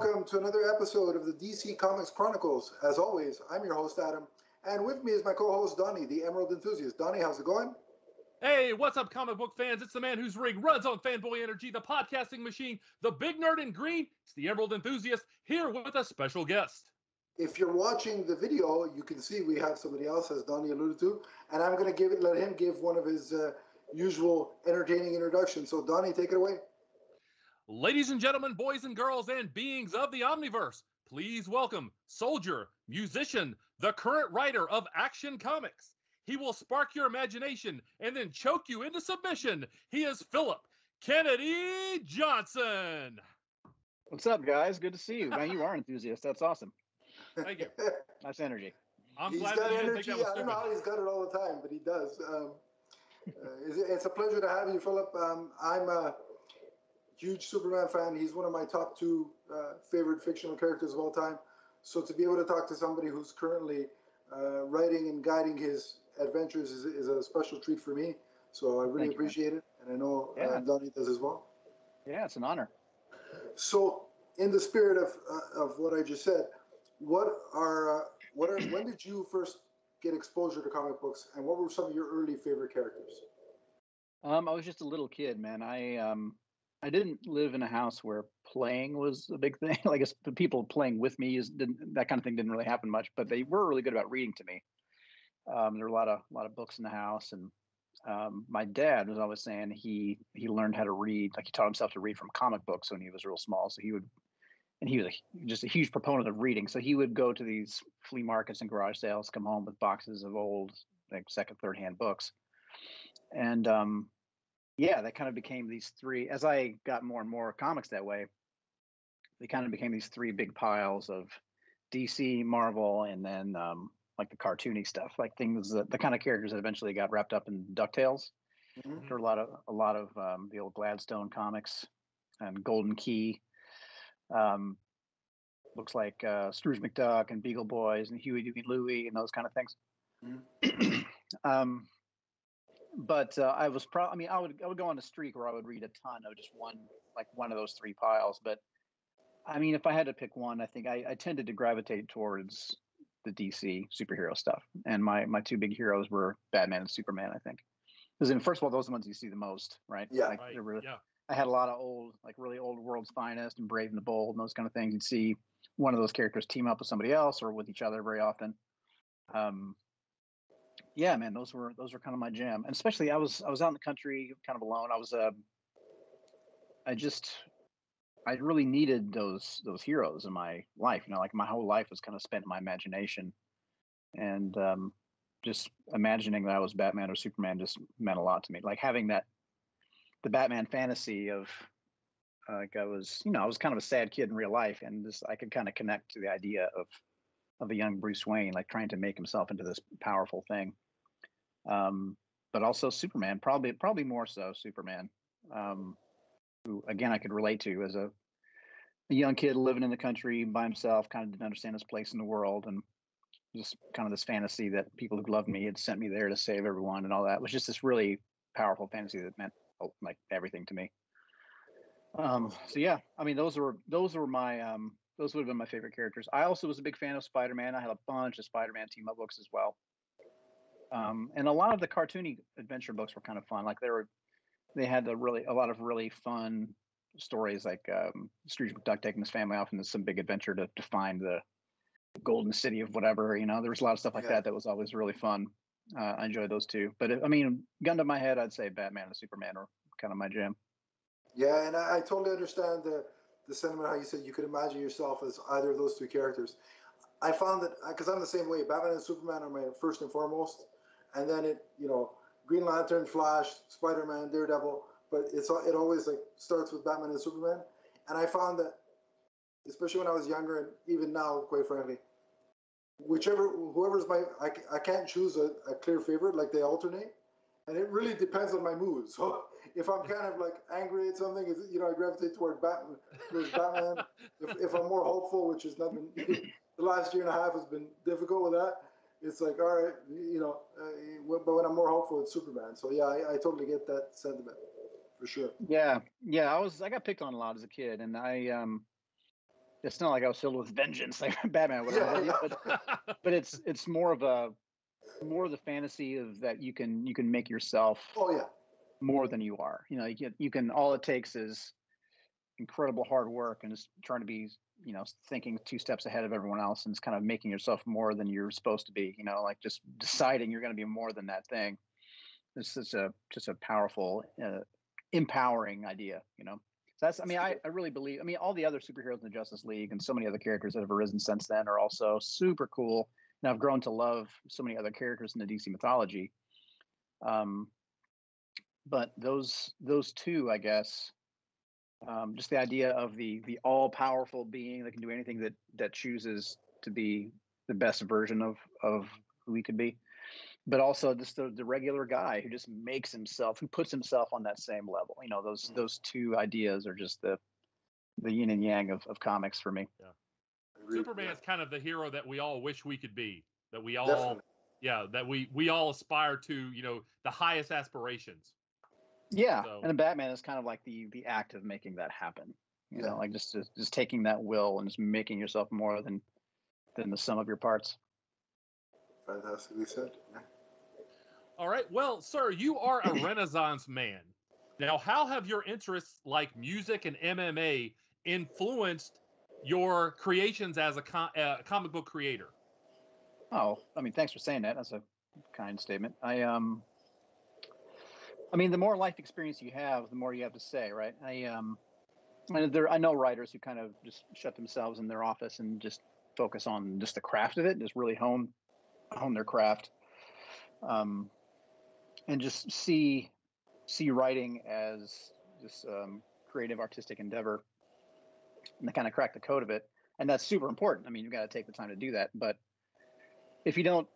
Welcome to another episode of the DC Comics Chronicles. As always, I'm your host, Adam, and with me is my co host, Donnie, the Emerald Enthusiast. Donnie, how's it going? Hey, what's up, comic book fans? It's the man whose rig runs on fanboy energy, the podcasting machine, the big nerd in green. It's the Emerald Enthusiast here with a special guest. If you're watching the video, you can see we have somebody else, as Donnie alluded to, and I'm going to give it, let him give one of his uh, usual entertaining introductions. So, Donnie, take it away. Ladies and gentlemen, boys and girls, and beings of the Omniverse, please welcome soldier, musician, the current writer of Action Comics. He will spark your imagination and then choke you into submission. He is Philip Kennedy Johnson. What's up, guys? Good to see you. Man, you are an enthusiast. That's awesome. Thank you. Nice energy. I'm he's glad got that energy. think I don't know how he's got it all the time, but he does. Um, uh, it's, it's a pleasure to have you, Philip. Um, I'm a huge Superman fan. He's one of my top two uh, favorite fictional characters of all time. So to be able to talk to somebody who's currently uh, writing and guiding his adventures is, is a special treat for me. So I really Thank you, man. appreciate it, and I know uh, Yeah. Donnie does as well. Yeah, it's an honor. So, in the spirit of uh, of what I just said, what are uh, what are when did you first get exposure to comic books, and what were some of your early favorite characters? Um, I was just a little kid, man. I um, I didn't live in a house where playing was a big thing. like, I guess the people playing with me is didn't, that kind of thing didn't really happen much. But they were really good about reading to me. Um, there were a lot of a lot of books in the house, and um, my dad was always saying he he learned how to read. Like he taught himself to read from comic books when he was real small. So he would, and he was a, just a huge proponent of reading. So he would go to these flea markets and garage sales, come home with boxes of old like second, third hand books, and um, yeah, that kind of became these three. As I got more and more comics that way, they kind of became these three big piles of DC, Marvel, and then um, like the cartoony stuff, like things that the kind of characters that eventually got wrapped up in Ducktales. Mhm. There were a lot of a lot of um, the old Gladstone comics and Golden Key. Um, looks like uh, Scrooge McDuck and Beagle Boys and Huey, Dewey, Louie and those kind of things. um, but uh, I was pro. I mean, I would I would go on a streak where I would read a ton of just one like one of those three piles. But I mean, if I had to pick one, I think I, I tended to gravitate towards the DC superhero stuff, and my my two big heroes were Batman and Superman. I think because in first of all, those are the ones you see the most, right? Yeah. Like, Right. were- Yeah. I had a lot of old, like really old World's Finest and Brave and the Bold and those kind of things. You'd see one of those characters team up with somebody else or with each other very often. Um, yeah, man, those were those were kind of my jam. And especially I was I was out in the country, kind of alone. I was uh, I just I really needed those those heroes in my life. You know, like my whole life was kind of spent in my imagination, and um, just imagining that I was Batman or Superman just meant a lot to me. Like having that the Batman fantasy of uh, like I was, you know, I was kind of a sad kid in real life, and just I could kind of connect to the idea of of a young Bruce Wayne, like trying to make himself into this powerful thing. Um, but also Superman, probably probably more so Superman, um, who again I could relate to as a, a young kid living in the country by himself, kind of didn't understand his place in the world, and just kind of this fantasy that people who loved me had sent me there to save everyone and all that it was just this really powerful fantasy that meant oh, like everything to me. Um, so yeah, I mean those were those were my um, those would have been my favorite characters. I also was a big fan of Spider Man. I had a bunch of Spider Man team up books as well. Um, and a lot of the cartoony adventure books were kind of fun. Like they were, they had a really a lot of really fun stories, like um, Scrooge McDuck taking his family off into some big adventure to, to find the golden city of whatever. You know, there was a lot of stuff like Yeah. that that was always really fun. Uh, I enjoyed those too. But I mean, gun to my head, I'd say Batman and Superman are kind of my jam. Yeah, and I, I totally understand the the sentiment how you said you could imagine yourself as either of those two characters. I found that because I'm the same way. Batman and Superman are my first and foremost, and then it you know Green Lantern, Flash, Spider Man, Daredevil. But it's it always like starts with Batman and Superman, and I found that especially when I was younger and even now, quite frankly, whichever whoever's my I, I can't choose a, a clear favorite like they alternate and it really depends on my mood so if I'm kind of like angry at something, you know I gravitate toward Batman. There's Batman. if, if I'm more hopeful, which has not been the last year and a half has been difficult with that. It's like all right, you know, uh, but when I'm more hopeful, it's Superman. So yeah, I, I totally get that sentiment for sure. Yeah, yeah. I was I got picked on a lot as a kid, and I um, it's not like I was filled with vengeance like Batman, or whatever. Yeah. But, but it's it's more of a more of the fantasy of that you can you can make yourself Oh yeah, more than you are. You know, you can, you can all it takes is incredible hard work and just trying to be, you know, thinking two steps ahead of everyone else and it's kind of making yourself more than you're supposed to be, you know, like just deciding you're going to be more than that thing. It's just a just a powerful uh, empowering idea, you know. So that's I mean, I, I really believe I mean all the other superheroes in the Justice League and so many other characters that have arisen since then are also super cool. And I've grown to love so many other characters in the DC mythology. Um, but those those two, I guess, um, just the idea of the the all powerful being that can do anything that that chooses to be the best version of of who he could be, but also just the, the regular guy who just makes himself, who puts himself on that same level. You know, those mm-hmm. those two ideas are just the the yin and yang of, of comics for me. Agreed. Superman's kind of the hero that we all wish we could be. That we all, Definitely. yeah, that we we all aspire to. You know, the highest aspirations. Yeah, So- and Batman is kind of like the the act of making that happen. You Yeah. know, like just just just taking that will and just making yourself more than than the sum of your parts. Fantastically said. Yeah. All right. Well, sir, you are a Renaissance man. Now, how have your interests like music and MMA influenced your creations as a com- uh, comic book creator? Oh, I mean, thanks for saying that. That's a kind statement. I um, I mean, the more life experience you have, the more you have to say, right? I um, I, there I know writers who kind of just shut themselves in their office and just focus on just the craft of it, and just really hone hone their craft, um, and just see see writing as this um, creative artistic endeavor, and they kind of crack the code of it, and that's super important. I mean, you've got to take the time to do that, but if you don't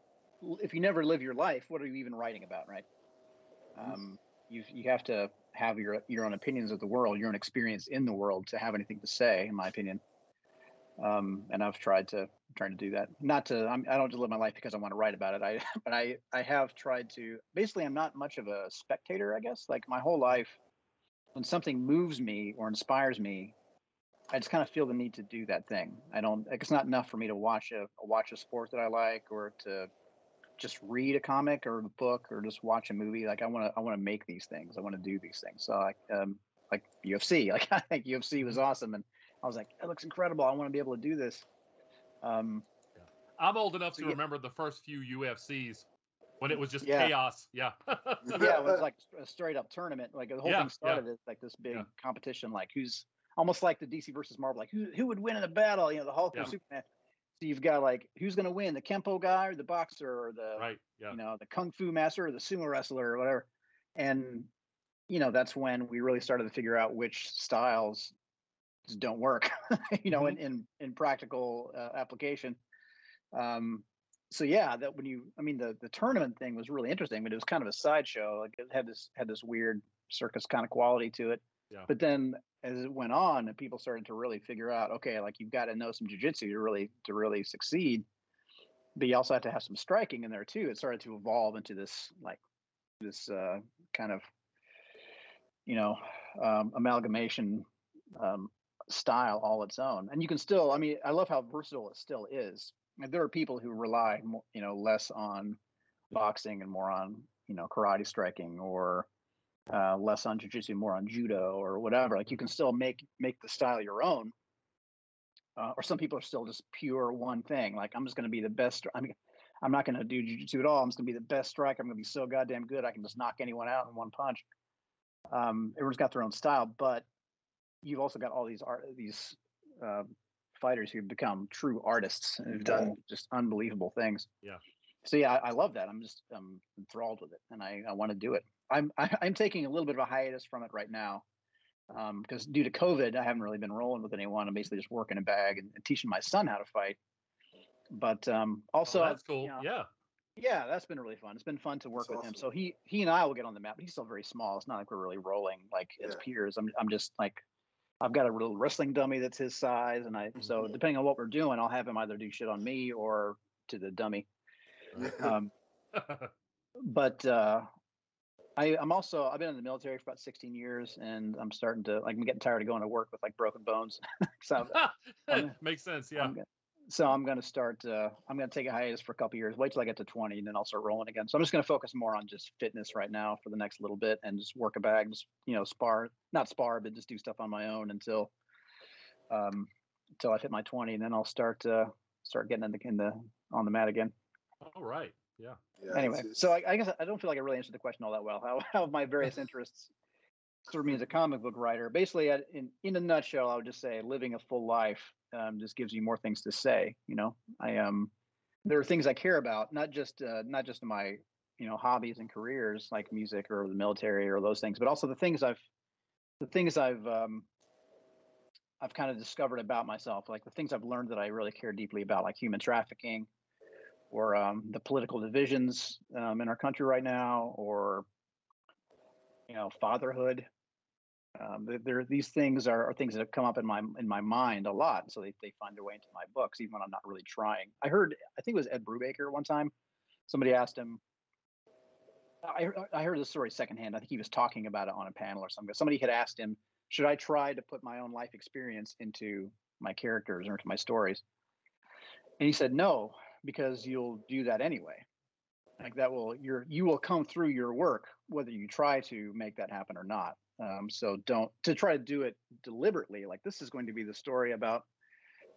if you never live your life what are you even writing about right? Um, you you have to have your your own opinions of the world your own experience in the world to have anything to say in my opinion. Um, and i've tried to trying to do that not to I'm, i don't just live my life because i want to write about it i but i i have tried to basically i'm not much of a spectator i guess like my whole life when something moves me or inspires me I just kind of feel the need to do that thing. I don't. Like, it's not enough for me to watch a watch a sport that I like, or to just read a comic or a book, or just watch a movie. Like I want to. I want to make these things. I want to do these things. So like, um, like UFC. Like I think UFC was awesome, and I was like, it looks incredible. I want to be able to do this. Um, I'm old enough to yeah. remember the first few UFCs when it was just Yeah. chaos. Yeah. yeah, it was like a straight up tournament. Like the whole Yeah, thing yeah. started as like this big Yeah. competition. Like who's almost like the DC versus Marvel. Like who who would win in a battle? You know, the Hulk Yeah. or Superman. So you've got like who's going to win? The Kempo guy or the boxer or the right. Yeah. you know the kung fu master or the sumo wrestler or whatever. And you know that's when we really started to figure out which styles don't work. you know, in in in practical uh, application. Um, so yeah, that when you, I mean, the the tournament thing was really interesting, but it was kind of a sideshow. Like it had this had this weird circus kind of quality to it. Yeah. But then as it went on, and people started to really figure out, okay, like you've got to know some jujitsu to really to really succeed. But you also have to have some striking in there too. It started to evolve into this like this uh, kind of you know um, amalgamation um, style all its own. And you can still, I mean, I love how versatile it still is. And there are people who rely, mo- you know, less on boxing and more on, you know, karate striking or uh, less on jujitsu, more on judo or whatever. Like you can still make make the style your own. Uh, or some people are still just pure one thing. Like I'm just going to be the best. I mean, I'm not going to do jujitsu at all. I'm just going to be the best striker. I'm going to be so goddamn good. I can just knock anyone out in one punch. Um, everyone's got their own style, but you've also got all these art, these uh, fighters who've become true artists and have done just unbelievable things. Yeah. So yeah, I, I love that. I'm just um, enthralled with it, and I, I want to do it. I'm I, I'm taking a little bit of a hiatus from it right now because due to COVID, I haven't really been rolling with anyone. I'm basically just working a bag and, and teaching my son how to fight. But um, also, oh, that's cool. you know, yeah. Yeah, that's been really fun. It's been fun to work That's with him. So he he and I will get on the map, but he's still very small. It's not like we're really rolling like as peers. I'm I'm just like I've got a little wrestling dummy that's his size, and I so Mhm. depending on what we're doing, I'll have him either do shit on me or to the dummy. Um, but uh, I, I'm also I've been in the military for about 16 years, and I'm starting to like I'm getting tired of going to work with like broken bones. so I'm- Makes sense. Yeah. I'm, so I'm going to start. Uh, I'm going to take a hiatus for a couple years. Wait till I get to 20, and then I'll start rolling again. So I'm just going to focus more on just fitness right now for the next little bit, and just work a bag, just you know, spar, not spar, but just do stuff on my own until, um, until I hit my 20, and then I'll start uh, start getting in the in the on the mat again. All right. Yeah. Yeah, anyway, it's- so I, I guess I don't feel like I really answered the question all that well. How how my various interests serve me as a comic book writer. Basically, in in a nutshell, I would just say living a full life um, just gives you more things to say. You know, I um, there are things I care about, not just uh, not just my you know hobbies and careers like music or the military or those things, but also the things I've the things I've um, I've kind of discovered about myself, like the things I've learned that I really care deeply about, like human trafficking, or um, the political divisions um, in our country right now, or you know, fatherhood. Um, there, these things are, are things that have come up in my in my mind a lot, so they, they find their way into my books, even when I'm not really trying. I heard, I think it was Ed Brubaker one time. Somebody asked him. I I heard this story secondhand. I think he was talking about it on a panel or something. Somebody had asked him, "Should I try to put my own life experience into my characters or into my stories?" And he said, "No, because you'll do that anyway. Like that will you're you will come through your work whether you try to make that happen or not. Um, so don't to try to do it deliberately. Like this is going to be the story about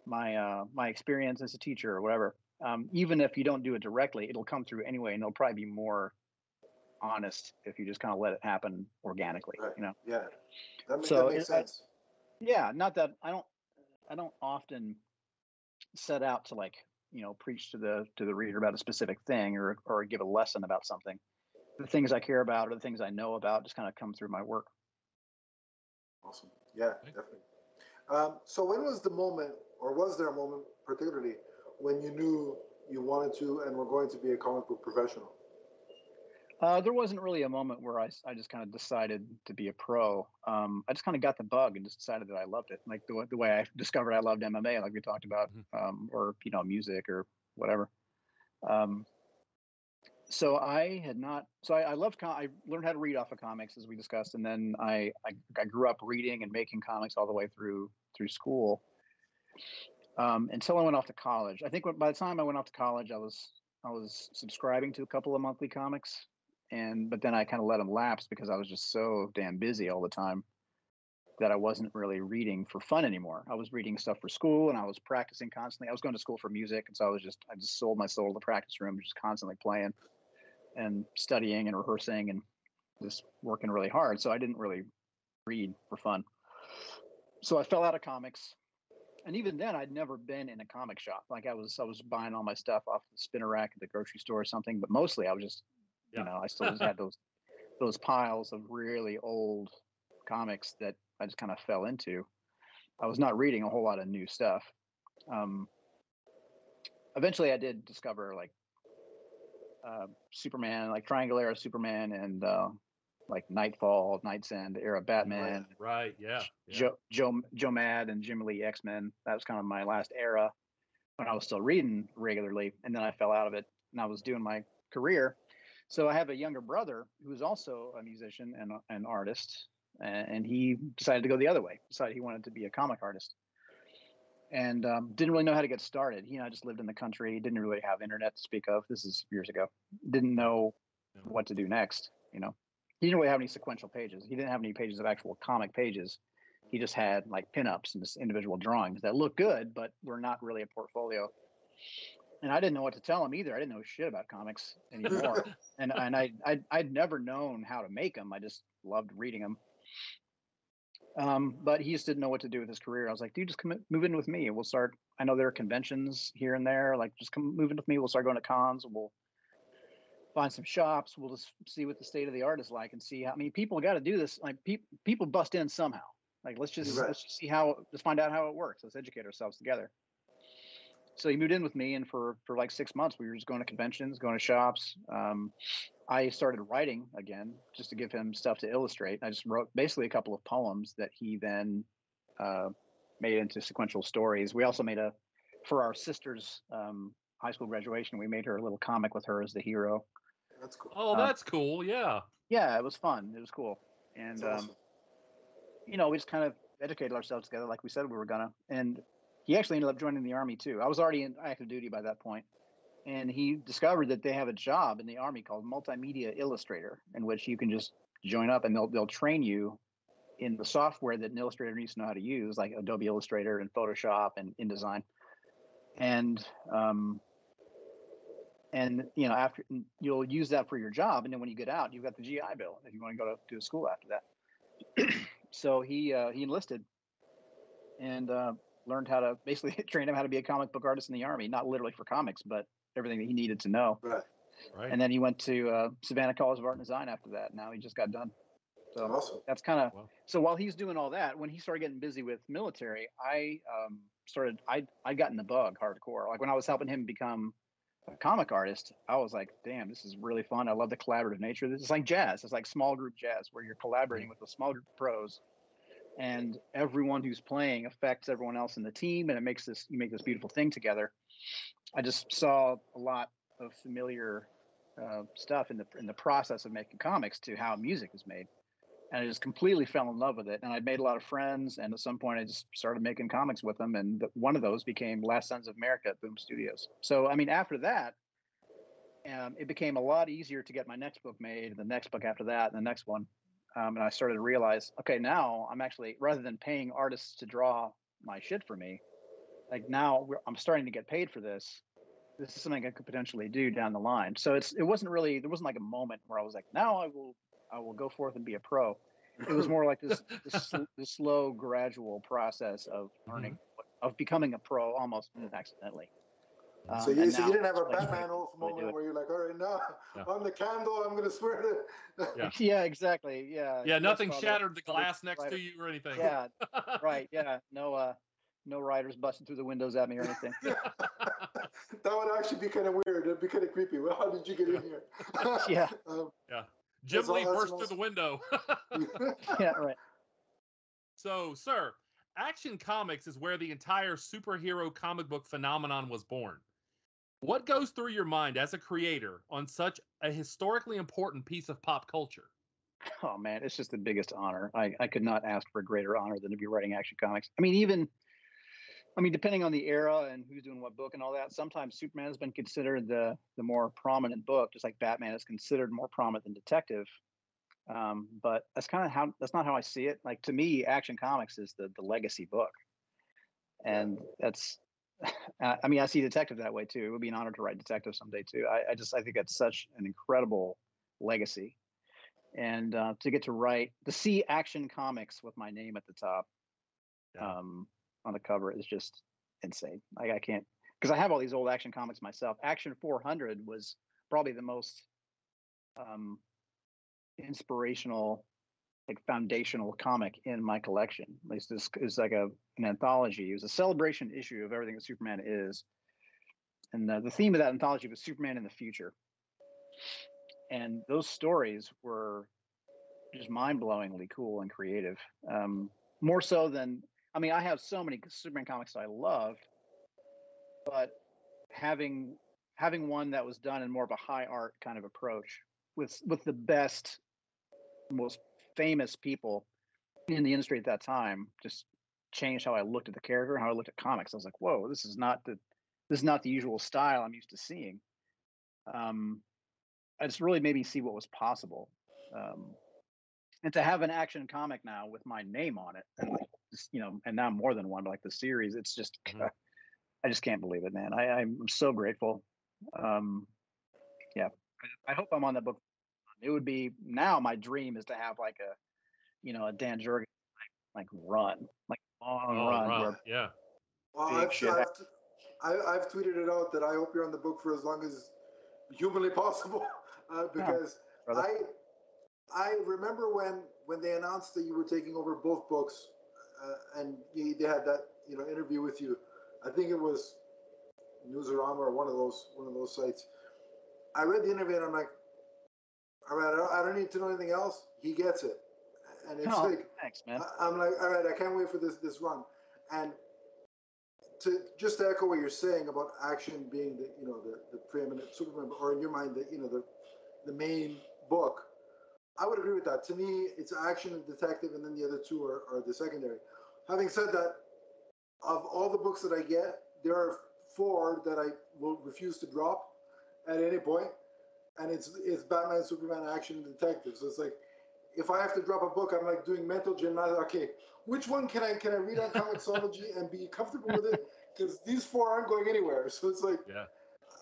my uh, my experience as a teacher or whatever. Um, even if you don't do it directly, it'll come through anyway, and it'll probably be more honest if you just kind of let it happen organically. Right. You know. yeah, that, So that makes it- I- yeah not that i don't i don't often set out to like you know preach to the to the reader about a specific thing or or give a lesson about something the things i care about or the things i know about just kind of come through my work Awesome. Yeah, Okay. definitely. Um, so when was the moment, or was there a moment particularly, when you knew you wanted to and were going to be a comic book professional? uh, there wasn't really a moment where I, I just kind of decided to be a pro. Um, I just kind of got the bug and just decided that I loved it. Like the, the way I discovered I loved MMA, like we talked about, um, or, you know, music or whatever. Um, so I had not, so I, I loved, com- I learned how to read off of comics as we discussed. And then I, I, I grew up reading and making comics all the way through, through school. Um, until I went off to college. I think by the time I went off to college, I was, I was subscribing to a couple of monthly comics and but then I kind of let them lapse because I was just so damn busy all the time that I wasn't really reading for fun anymore. I was reading stuff for school and I was practicing constantly. I was going to school for music, and so I was just I just sold my soul to the practice room, just constantly playing and studying and rehearsing and just working really hard. So I didn't really read for fun. So I fell out of comics. And even then, I'd never been in a comic shop. Like I was, I was buying all my stuff off the spinner rack at the grocery store or something. But mostly, I was just Yeah. you know, I still just had those those piles of really old comics that I just kind of fell into. I was not reading a whole lot of new stuff. Um, eventually, I did discover like uh, Superman, like Triangle era Superman, and uh, like Knightfall, Night's End era Batman, Right. Yeah. yeah. Joe Joe Joe Mad and Jim Lee X Men. That was kind of my last era when I was still reading regularly, and then I fell out of it, and I was doing my career. So I have a younger brother who's also a musician and an artist, and he decided to go the other way. Decided he wanted to be a comic artist, and um, didn't really know how to get started. He and I just lived in the country. Didn't really have internet to speak of. This is years ago. Didn't know what to do next. You know, he didn't really have any sequential pages. He didn't have any pages of actual comic pages. He just had like pinups and just individual drawings that look good, but were not really a portfolio. And I didn't know what to tell him either. I didn't know shit about comics anymore. and and I I'd, I'd never known how to make them. I just loved reading them. Um, but he just didn't know what to do with his career. I was like, dude, just come move in with me. We'll start. I know there are conventions here and there. Like, just come move in with me. We'll start going to cons. We'll find some shops. We'll just see what the state of the art is like and see how. I mean, people got to do this. Like, pe- people bust in somehow. Like, let's just Right. let's just see how. Let's find out how it works. Let's educate ourselves together. so he moved in with me, and for for like six months, we were just going to conventions, going to shops. Um, I started writing again just to give him stuff to illustrate. I just wrote basically a couple of poems that he then uh, made into sequential stories. We also made a for our sister's um, high school graduation. We made her a little comic with her as the hero. That's cool. Oh, Um, that's cool. Yeah. Yeah, it was fun. It was cool, and That's um, you know, we just kind of educated ourselves together, like we said we were gonna. And he actually ended up joining the army too. I was already in active duty by that point, and he discovered that they have a job in the army called multimedia illustrator, in which you can just join up and they'll they'll train you in the software that an illustrator needs to know how to use, like Adobe Illustrator and Photoshop and InDesign. And um, and you know after you'll use that for your job, and then when you get out, you've got the GI Bill if you want to go to, to school after that. so he uh, he enlisted and uh, learned how to basically train him how to be a comic book artist in the army, not literally for comics, but everything that he needed to know. Right. Right. And then he went to uh, Savannah College of Art and Design after that. Now he just got done. So Awesome. that's kind of Wow. so while he's doing all that, when he started getting busy with military, I um, started I I got in the bug hardcore. Like when I was helping him become a comic artist, I was like, damn, this is really fun. I love the collaborative nature. of This is like jazz. It's like small group jazz where you're collaborating with a small group of pros, and everyone who's playing affects everyone else in the team, and it makes this you make this beautiful thing together. I just saw a lot of familiar uh, stuff in the in the process of making comics to how music is made and I just completely fell in love with it. And I made a lot of friends, and at some point, I just started making comics with them. And the, one of those became Last Sons of America at Boom Studios. So, I mean, after that, um, it became a lot easier to get my next book made, and the next book after that, and the next one. Um, and I started to realize, okay, now I'm actually rather than paying artists to draw my shit for me, like now we're, I'm starting to get paid for this. This is something I could potentially do down the line. So it's it wasn't really there wasn't like a moment where I was like, now I will I will go forth and be a pro. It was more like this this, this slow, gradual process of learning, of becoming a pro almost accidentally. Um, so you, and so you didn't have a Batman Wolf really do moment where you're like, all right, now Yeah. on the candle, I'm gonna swear to. Yeah. yeah, exactly. Yeah. yeah. Nothing shattered the glass next writer- to you or anything. Yeah, right. Yeah. No, uh, no riders busting through the windows at me or anything. that would actually be kind of weird. It'd be kind of creepy. Well, how did you get in here? Yeah. Um, Jim Lee burst awesome. through the window. yeah. Right. so, sir, Action Comics is where the entire superhero comic book phenomenon was born. What goes through your mind as a creator on such a historically important piece of pop culture? Oh man, it's just the biggest honor. I, I could not ask for a greater honor than to be writing action comics. I mean, even I mean, depending on the era and who's doing what book and all that, sometimes Superman has been considered the the more prominent book, just like Batman is considered more prominent than Detective. Um, but that's kind of how that's not how I see it. Like to me, Action Comics is the the legacy book, and that's. I I mean, I see Detective that way too. It would be an honor to write Detective someday too. I, I just I think that's such an incredible legacy and uh, to get to write to see action comics with my name at the top Yeah. um, on the cover is just insane like i can't because i have all these old action comics myself action 400 was probably the most um, inspirational like foundational comic in my collection. At least this is like a an anthology. It was a celebration issue of everything that superman is. And uh, the theme of that anthology was superman in the future. And those stories were just mind-blowingly cool and creative um, more so than i mean i have so many superman comics i loved, but having having one that was done in more of a high art kind of approach with with the best most famous people in the industry at that time just changed how i looked at the character and how i looked at comics i was like whoa this is not the this is not the usual style i'm used to seeing um it's really made me see what was possible. Um, and to have an action comic now with my name on it, and like, just, you know, and now more than one, like the series, it's just, Mhm. I just can't believe it, man. I, I'm so grateful. Um, yeah, I, I hope I'm on that book. It would be now. My dream is to have like a, you know, a Dan Jurgens like, like run, like long Oh, run. right. Where, Yeah. Well, I've, shit. I've, I, I've tweeted it out that I hope you're on the book for as long as humanly possible, uh, because brother. I I remember when when they announced that you were taking over both books, uh, and you, they had that you know interview with you. I think it was Newsarama or one of those one of those sites. I read the interview and I'm like, all right, I don't, I don't need to know anything else. He gets it, and it's like thanks, man. I- I'm like, all right, I can't wait for this this run. And to just to echo what you're saying about action being the you know the, the preeminent Superman, or in your mind the you know the the main book, I would agree with that. To me, it's action and detective, and then the other two are, are the secondary. Having said that, of all the books that I get, there are four that I will refuse to drop at any point, and it's it's Batman, Superman, action, and detective. So it's like if I have to drop a book, I'm like doing mental gymnastics. Okay, which one can I can I read on Comixology and be comfortable with it? Because these four aren't going anywhere. So it's like Yeah.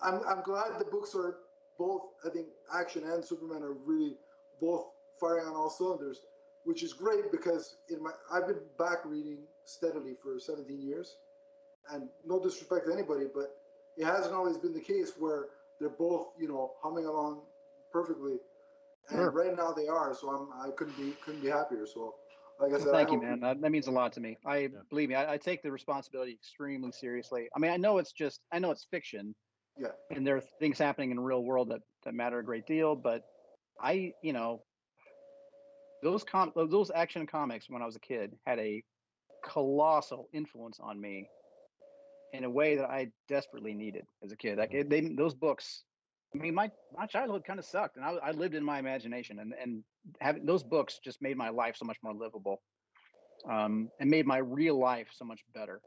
I'm I'm glad the books are both. I think action and Superman are really both firing on all cylinders, which is great because in my I've been back reading steadily for 17 years, and no disrespect to anybody, but it hasn't always been the case where they're both you know humming along perfectly. And Sure. right now they are, so I'm I couldn't be couldn't be happier. So like I Well, said, thank I you, man. That, that means a lot to me. I believe me. I, I take the responsibility extremely seriously. I mean, I know it's just, I know it's fiction, Yeah, and there are things happening in the real world that that matter a great deal. But I, you know, those com those action comics when I was a kid had a colossal influence on me in a way that I desperately needed as a kid. Like it, they, those books. I mean, my my childhood kind of sucked, and I, I lived in my imagination, and and having those books just made my life so much more livable, um, and made my real life so much better.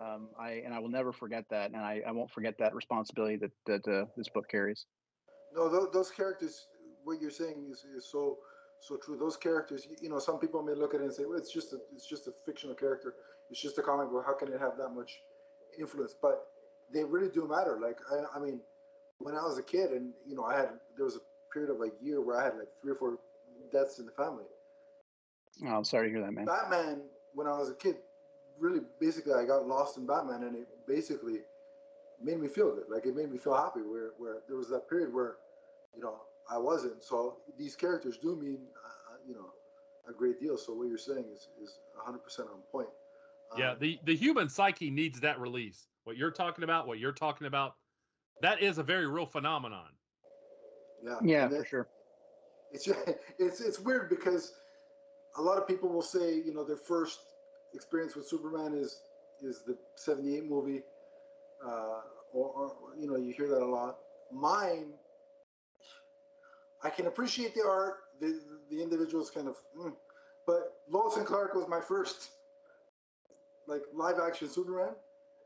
Um, I and I will never forget that, and I, I won't forget that responsibility that that uh, this book carries. no, those, those characters. What you're saying is, is so so true. Those characters, you, you know, some people may look at it and say, well, it's just a it's just a fictional character. It's just a comic book. How can it have that much influence? But they really do matter. Like I, I mean, when I was a kid, and you know, I had there was a period of a year where I had like three or four deaths in the family. Oh, I'm sorry to hear that, man. Batman, when I was a kid, really basically I got lost in Batman, and it basically made me feel good. Like it made me feel happy. Where where there was that period where, you know, I wasn't. So these characters do mean, uh, you know, a great deal. So what you're saying is is 100 percent on point. Yeah, Um, the the human psyche needs that release. What you're talking about, what you're talking about, that is a very real phenomenon. yeah, Yeah, and for sure. It's it's it's weird because a lot of people will say, you know, their first experience with Superman is is the '78 movie, uh, or, or you know, you hear that a lot. Mine, I can appreciate the art, the the individuals kind of, mm, but Lois and Clark was my first like live action Superman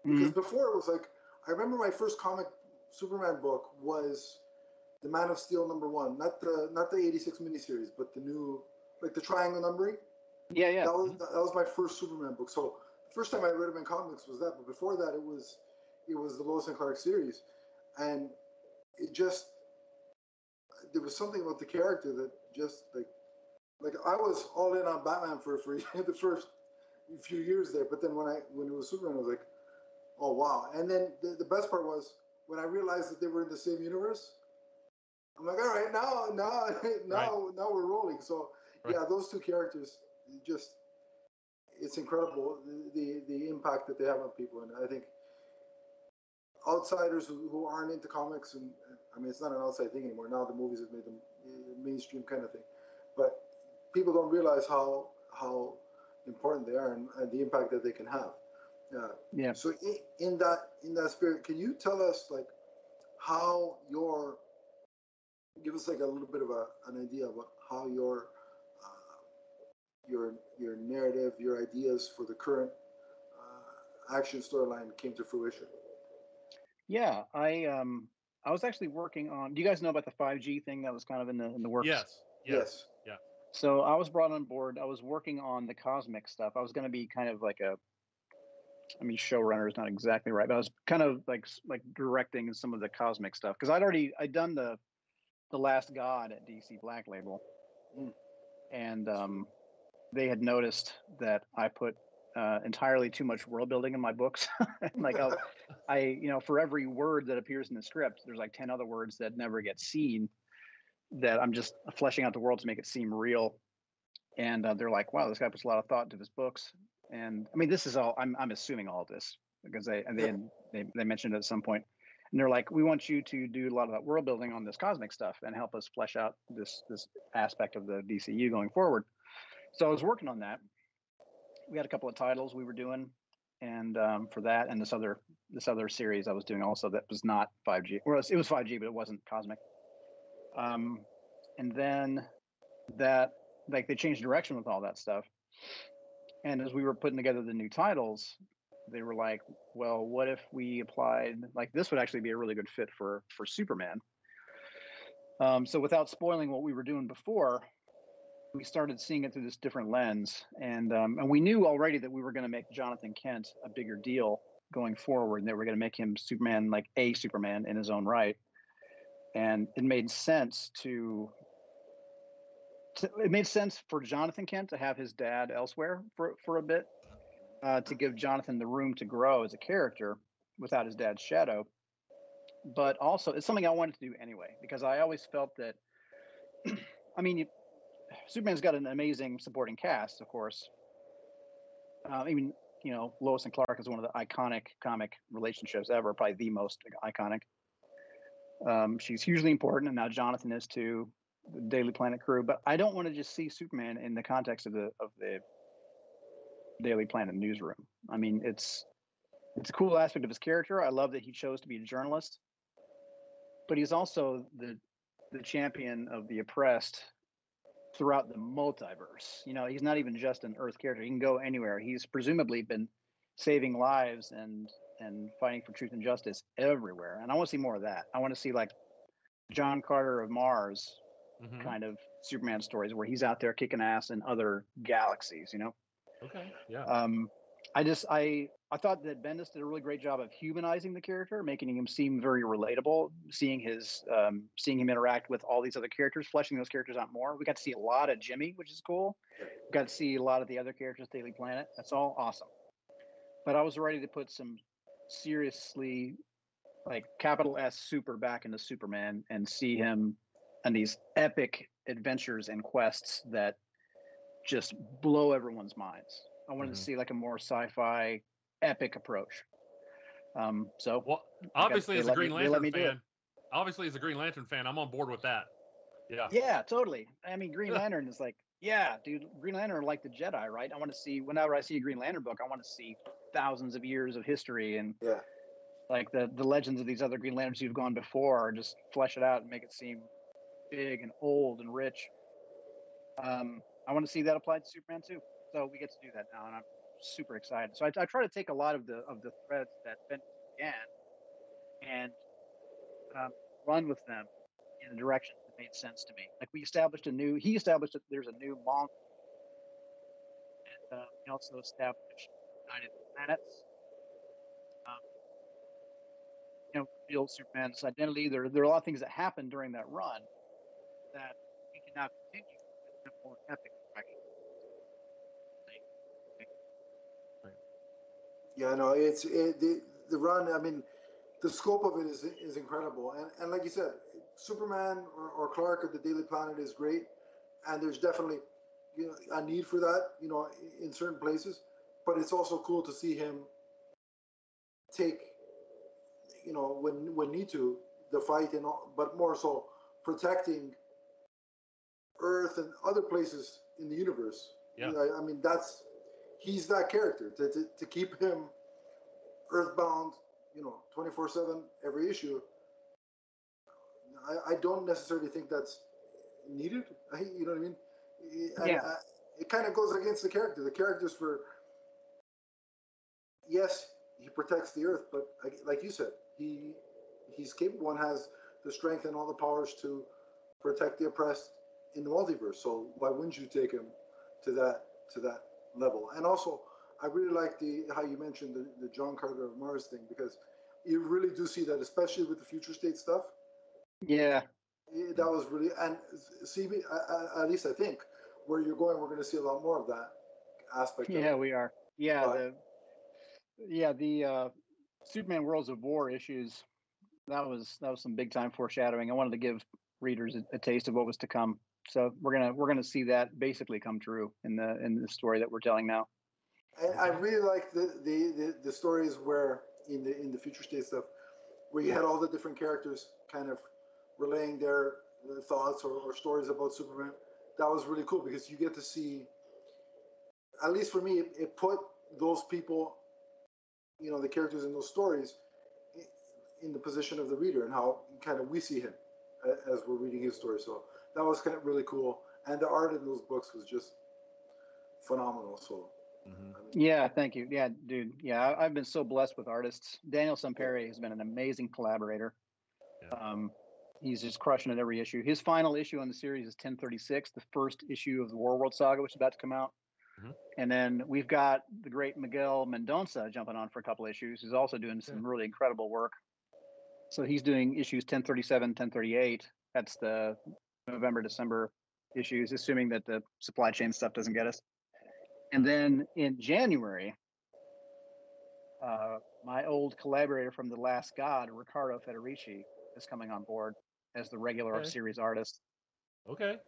because Mhm. before it was like I remember my first comic Superman book was the Man of Steel number one, not the not the '86 miniseries, but the new like the triangle numbering. Yeah, yeah. That was that was my first Superman book. So the first time I read him in comics was that, but before that it was it was the Lois and Clark series, and it just there was something about the character that just like like I was all in on Batman for for the first few years there, but then when I when it was Superman, I was like, oh wow! And then the, the best part was when I realized that they were in the same universe. I'm like, all right, now now now now we're rolling. So Right. yeah, those two characters just it's incredible the, the the impact that they have on people, and I think outsiders who, who aren't into comics and I mean it's not an outside thing anymore. Now the movies have made them uh, mainstream kind of thing, but people don't realize how how important they are and, and the impact that they can have. Uh, Yeah. so in, in that in that spirit, can you tell us like how your give us like a little bit of a, an idea about how your uh, your your narrative, your ideas for the current uh, action storyline came to fruition? Yeah, I um I was actually working on. Do you guys know about the 5G thing that was kind of in the in the works? Yes. Yes. So I was brought on board. I was working on the cosmic stuff. I was going to be kind of like a, I mean, showrunner is not exactly right, but I was kind of like like directing some of the cosmic stuff because I'd already I'd done the, the Last God at DC Black Label, Mm. and um, they had noticed that I put uh, entirely too much world building in my books. like I'll, I, you know, for every word that appears in the script, there's like ten other words that never get seen. That I'm just fleshing out the world to make it seem real. And uh, they're like, "Wow, this guy puts a lot of thought into his books." And I mean, this is all I'm I'm assuming all this because they and they, had, they they mentioned it at some point, and they're like, we want you to do a lot of that world building on this cosmic stuff and help us flesh out this this aspect of the DCU going forward. So I was working on that. We had a couple of titles we were doing, and um, for that and this other this other series I was doing also that was not 5G. Well, it was 5G, but it wasn't cosmic. Um, and then that like they changed direction with all that stuff. And as we were putting together the new titles, they were like, "Well, what if we applied like this would actually be a really good fit for for Superman." Um, so without spoiling what we were doing before, we started seeing it through this different lens, and um, and we knew already that we were going to make Jonathan Kent a bigger deal going forward, and that we're going to make him Superman, like a Superman in his own right. And it made sense to, to it made sense for Jonathan Kent to have his dad elsewhere for for a bit, uh, to give Jonathan the room to grow as a character without his dad's shadow. But also, it's something I wanted to do anyway because I always felt that. I mean, you, Superman's got an amazing supporting cast, of course. Uh, I mean, you know, Lois and Clark is one of the iconic comic relationships ever, probably the most iconic. Um, she's hugely important, and now Jonathan is too, the Daily Planet crew. But I don't want to just see Superman in the context of the of the Daily Planet newsroom. I mean, it's it's a cool aspect of his character. I love that he chose to be a journalist, but he's also the the champion of the oppressed throughout the multiverse. You know, he's not even just an Earth character. He can go anywhere. He's presumably been saving lives and and fighting for truth and justice everywhere. And I want to see more of that. I want to see like John Carter of Mars Mhm. kind of Superman stories where he's out there kicking ass in other galaxies, you know? Okay. Yeah. Um, I just I I thought that Bendis did a really great job of humanizing the character, making him seem very relatable. Seeing his um, seeing him interact with all these other characters, fleshing those characters out more. We got to see a lot of Jimmy, which is cool. We got to see a lot of the other characters, Daily Planet. That's all awesome. But I was ready to put some seriously like capital S super back into Superman and see him on these epic adventures and quests that just blow everyone's minds. I wanted Mhm. to see like a more sci-fi epic approach. Um, so Well, obviously, as a let me- Green Lantern me do it. fan, obviously as a Green Lantern fan, I'm on board with that. Yeah. yeah, totally. I mean, Green Lantern is like, yeah, dude, Green Lantern are like the Jedi, right? I want to see whenever I see a Green Lantern book, I want to see thousands of years of history and Yeah. like the the legends of these other Green Lanterns who've gone before, just flesh it out and make it seem big and old and rich. Um, I want to see that applied to Superman too. So we get to do that now, and I'm super excited. So I, I try to take a lot of the of the threads that Ben began and um, run with them in a direction that made sense to me. Like we established a new, he established that there's a new Monk, and uh, he also established United Planets. Um, you know, revealed Superman's identity. There, there are a lot of things that happened during that run that we can now continue in a more epic direction. Yeah, no, it's it, the the run. I mean, the scope of it is is incredible, and and like you said, Superman or, or Clark of the Daily Planet is great, and there's definitely you know a need for that, you know, in certain places. But it's also cool to see him take, you know, when when need to the fight and all, but more so protecting Earth and other places in the universe. Yeah. I, I mean, that's he's that character to, to, to keep him earthbound, you know, 24 7 every issue. I, I don't necessarily think that's needed. I, you know what I mean? And Yeah. I- it kind of goes against the character. The character's for, yes, he protects the earth, but like, you said, he he's capable and has the strength and all the powers to protect the oppressed in the multiverse. So why wouldn't you take him to that to that level? And also, I really like the how you mentioned the, the John Carter of Mars thing because you really do see that, especially with the future state stuff. Yeah, That was really and see me at, least I think where you're going, we're going to see a lot more of that aspect. yeah, of it. we are. Yeah, But- the yeah the uh, Superman Worlds of War issues. That was that was some big time foreshadowing. I wanted to give readers a, a taste of what was to come. So we're gonna we're gonna see that basically come true in the in the story that we're telling now. And I really like the, the, the, the stories where in the in the future state stuff, where you had all the different characters kind of relaying their, their thoughts or, or stories about Superman. That was really cool because you get to see, at least for me, it, it put those people, you know, the characters in those stories, in the position of the reader and how kind of we see him as we're reading his story. So that was kind of really cool, and the art in those books was just phenomenal. So Mhm. I mean, Yeah, thank you. Yeah, dude. Yeah, I- I've been so blessed with artists. Daniel Sampere has been an amazing collaborator. Yeah. Um, he's just crushing it every issue. His final issue on the series is 1036, the first issue of the War World Saga, which is about to come out. Mhm. And then we've got the great Miguel Mendonça jumping on for a couple issues. He's also doing some really incredible work. So he's doing issues 1037, 1038. That's the November, December issues, assuming that the supply chain stuff doesn't get us. And then in January, uh, my old collaborator from The Last God, Riccardo Federici, is coming on board as the regular Okay. series artist. Okay.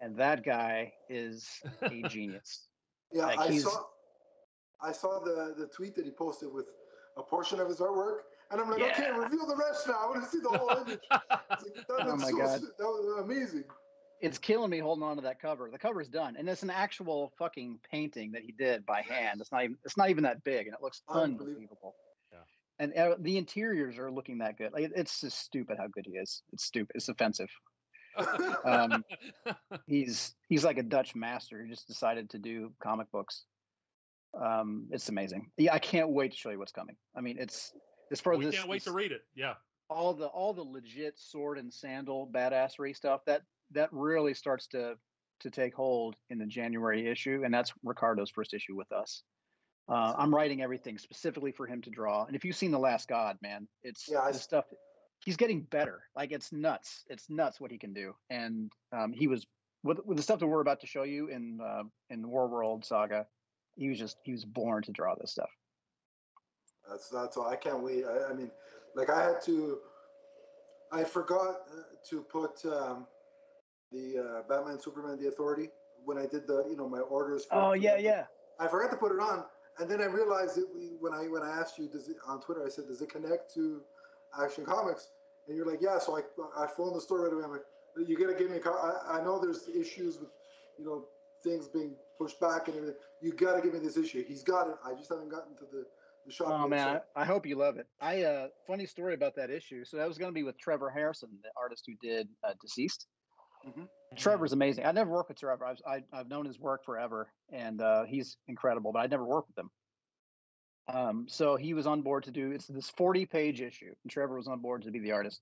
And that guy is a genius. Yeah, Like, I saw I saw the the tweet that he posted with a portion of his artwork, and I'm like, okay, reveal the rest now. I want to see the whole image. It's like, that Oh my so God. That was amazing. It's killing me holding on to that cover. The cover's done, and it's an actual fucking painting that he did by hand. It's not even it's not even that big, and it looks Unbelievable. unbelievable. Yeah. And uh, the interiors are looking that good. Like, it's just stupid how good he is. It's stupid. It's offensive. Um, he's he's like a Dutch master who just decided to do comic books. Um, it's amazing. Yeah, I can't wait to show you what's coming. I mean, it's as far as we this, can't wait to read it. Yeah. all the all the legit sword and sandal badassery stuff that that really starts to to take hold in the January issue, and that's Riccardo's first issue with us. Uh, I'm writing everything specifically for him to draw, and if you've seen The Last God, man, it's Yeah, the s- stuff. He's getting better. Like it's nuts. It's nuts what he can do, and um, he was with, with the stuff that we're about to show you in uh, in War World Saga. He was just he was born to draw this stuff. That's that's all. I can't wait. I, I mean, like I had to. I forgot uh, to put um, the uh, Batman Superman the Authority when I did the you know my orders. For, Oh yeah, yeah. I forgot to put it on, and then I realized that we, when I when I asked you does it, on Twitter, I said, "Does it connect to Action Comics?" And you're like, "Yeah." So I I phoned the store right away. I'm like, "You gotta give me. I, I know there's issues with, you know, things being pushed back and everything. You gotta give me this issue. He's got it. I just haven't gotten to the the shop. Oh man, so- I, I hope you love it. I uh funny story about that issue. So that was going to be with Trevor Hairsine, the artist who did uh, DCeased. Mhm. Trevor's amazing. I never worked with Trevor. I've I, I've known his work forever, and uh, he's incredible. But I never worked with him. Um, so he was on board to do it's this forty page issue, and Trevor was on board to be the artist.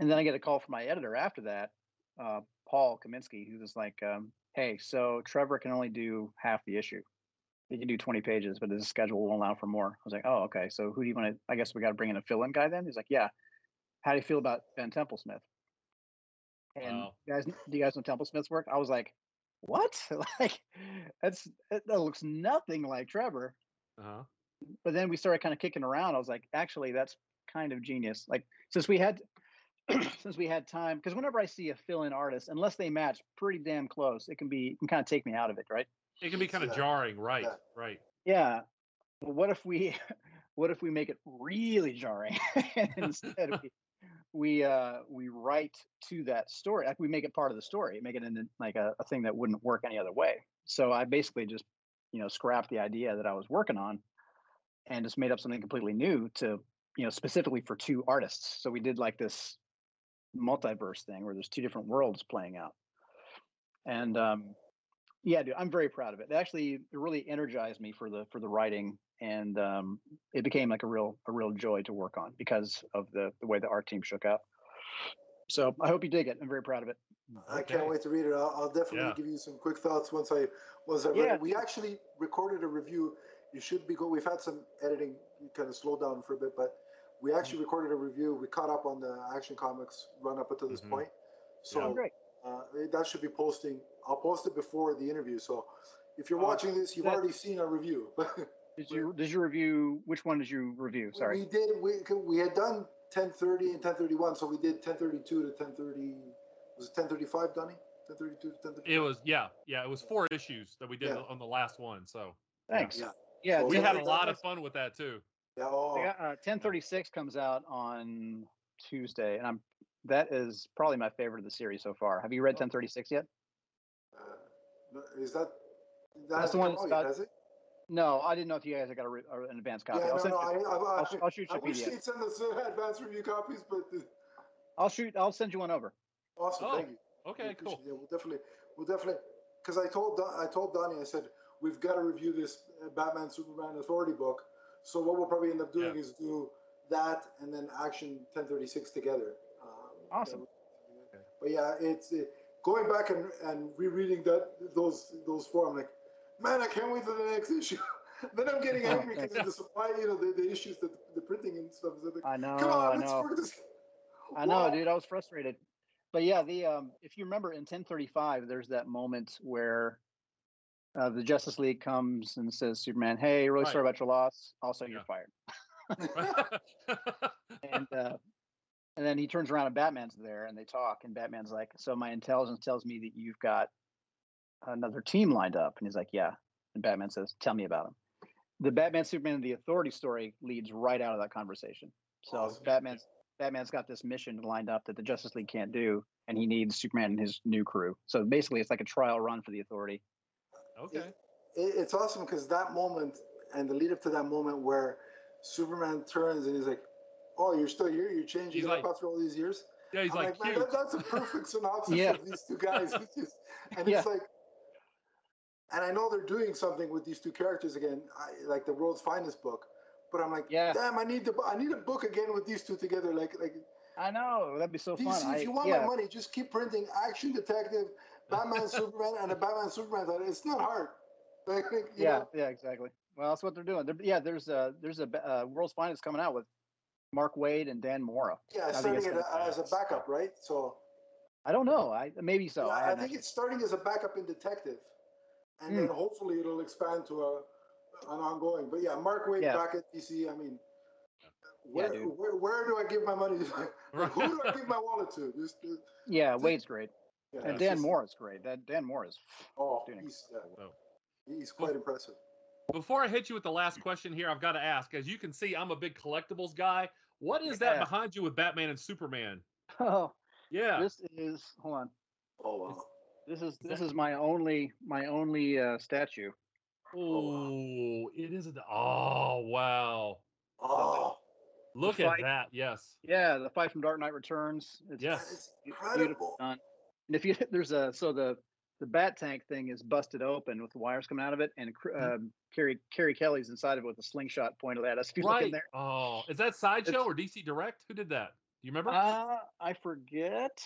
And then I get a call from my editor after that, uh, Paul Kaminski, who was like, um, "Hey, so Trevor can only do half the issue." he can do 20 pages, but his schedule won't allow for more. I was like, oh, okay. So who do you want to? I guess we got to bring in a fill-in guy then. He's like, yeah. How do you feel about Ben Templesmith? And Wow. you guys, do you guys know Templesmith's work? I was like, what? like, that's that that looks nothing like Trevor. Uh-huh. But then we started kind of kicking around. I was like, actually, that's kind of genius. Like, since we had, since we had time, because whenever I see a fill-in artist, unless they match pretty damn close, it can be it can kind of take me out of it, right? It can be kind of Yeah. jarring, right? Yeah. Right. Yeah. Well, what if we what if we make it really jarring instead we we uh we write to that story like we make it part of the story make it in like a, a thing that wouldn't work any other way so i basically just you know scrapped the idea that i was working on and just made up something completely new to you know specifically for two artists so we did like this multiverse thing where there's two different worlds playing out and um yeah, dude, I'm very proud of it. It actually it really energized me for the for the writing, and um, it became like a real a real joy to work on because of the the way the art team shook up. So I hope you dig it. I'm very proud of it. I can't wait to read it. I'll, I'll definitely Yeah. give you some quick thoughts once I once I read Yeah. it. We actually recorded a review. You should be go. We've had some editing kind of slow down for a bit, but we actually recorded a review. We caught up on the Action Comics run up until this Mhm. point. So great. uh, that should be posting. I'll post it before the interview. So if you're Oh, watching this, you've that- already seen our review. Did you did you review which one did you review? Sorry. We did. We we had done 1030 and 1031, so we did 1032 to 1030. Was it 1035, Donnie? 1032 to 1035. It was yeah, yeah. It was four issues that we did Yeah. on the last one. So Thanks. Yeah. Yeah, So we had a lot of fun with that too. Yeah, oh, They got, uh, 1036 comes out on Tuesday, and I'm that is probably my favorite of the series so far. Have you read 1036 yet? uh, is that that That's the one come that's out about- it? No, I didn't know if you guys got a, re- or an advanced copy. Yeah, I'll, no, send no, I, I, I'll, I'll shoot you a wish they'd send us uh, advanced review copies, but uh, I'll shoot. I'll send you one over. awesome, Oh, thank you. Okay, cool. Yeah, we'll definitely, we'll definitely, because I told I told Donnie, I said we've got to review this Batman Superman Authority book. So what we'll probably end up doing Yeah. is do that and then Action 1036 together. Um, Awesome. yeah. But yeah, it's uh, going back and, and rereading that those those four. I'm like, man, I can't wait for the next issue. then I'm getting angry because of the supply, you know, the, the issues that the printing and stuff. So like, I know. Come on, I let's know. work this. I know, Wow. dude. I was frustrated. But yeah, the um, if you remember in 1035, there's that moment where uh, the Justice League comes and says, "Superman, hey, really Right. sorry about your loss. Also, you're fired." And uh, and then he turns around and Batman's there, and they talk, and Batman's like, "So my intelligence tells me that you've got another team lined up," and he's like, "Yeah." And Batman says, "Tell me about him." The Batman Superman and the Authority story leads right out of that conversation. So Awesome. Batman's Batman's got this mission lined up that the Justice League can't do, and he needs Superman and his new crew. So basically, it's like a trial run for the Authority. Okay. it, it's awesome because that moment and the lead up to that moment where Superman turns and he's like, "Oh, you're still here? You're changing He's like- up after all these years?" Yeah, he's I'm like, man, that, that's a perfect synopsis Yeah. of these two guys. It's just, and Yeah. it's like, and I know they're doing something with these two characters again, I, like the world's finest book. But I'm like, Yeah. damn, I need to, I need a book again with these two together. Like, like I know that'd be so DC, fun. If you want yeah, my money, just keep printing Action Detective, Batman, Superman, and a Batman Superman title. It's not hard. Like, yeah, know? yeah, exactly. Well, that's what they're doing. They're, yeah, there's a there's a uh, World's Finest coming out with Mark Waid and Dan Mora. Yeah, I think starting it's it gonna- as a backup, right? So I don't know. I maybe so. yeah, I, I, think actually- it's starting as a backup in Detective, and Hmm. then hopefully it'll expand to a an ongoing. But yeah, Mark Waid Yeah. back at DC. I mean, where, dude. where where do I give my money? to? like, who do I give my wallet to? Just, uh, yeah, Waid's great, yeah, and Dan just- Mora is great. That Dan Mora is Oh, doing he's yeah, So, he's quite impressive. Before I hit you with the last question here, I've got to ask. As you can see, I'm a big collectibles guy. What is that behind you with Batman and Superman? Oh, Yeah. this is hold on. Oh wow. This is this that- is my only my only uh, statue. Oh, it is. A, oh, wow. Oh, Look at that. Yes. Yeah, the fight from Dark Knight Returns. It's Yes. that is incredible. beautiful done. And if you there's a so the the bat tank thing is busted open with the wires coming out of it, and Cr- Mhm. um, Carrie Carrie Kelly's inside of it with a slingshot pointed at us. If you look in Right. there, Oh, is that Sideshow It's- or DC Direct? Who did that? Do you remember? uh, I forget.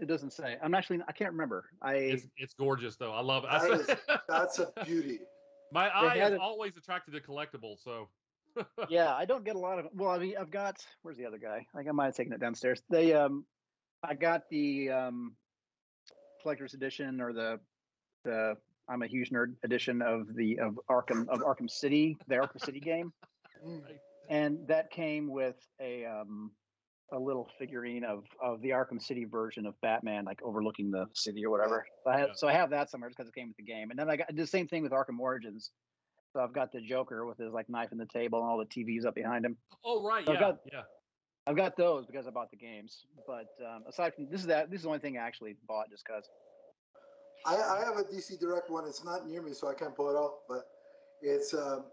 It doesn't say. I'm actually I can't remember. I it's it's gorgeous though. I love it. That is- I- That's a beauty. My eye had is it- always attracted to collectibles, so yeah, I don't get a lot of. Well, I mean, I've got. Where's the other guy? I think I might have taken it downstairs. They um, I got the um, collector's edition or the the I'm a huge nerd edition of the of Arkham of Arkham City, the Arkham City game, Mm. and that came with a um a little figurine of of the Arkham City version of Batman, like overlooking the city or whatever. So I have Yeah. so I have that somewhere just because it came with the game, and then I got the same thing with Arkham Origins. So I've got the Joker with his like knife in the table and all the TVs up behind him. Oh right, I've yeah, got- yeah. I've got those because I bought the games. But um, aside from this is that this is the only thing I actually bought just because. I, I have a DC Direct one. It's not near me, so I can't pull it out. But it's um,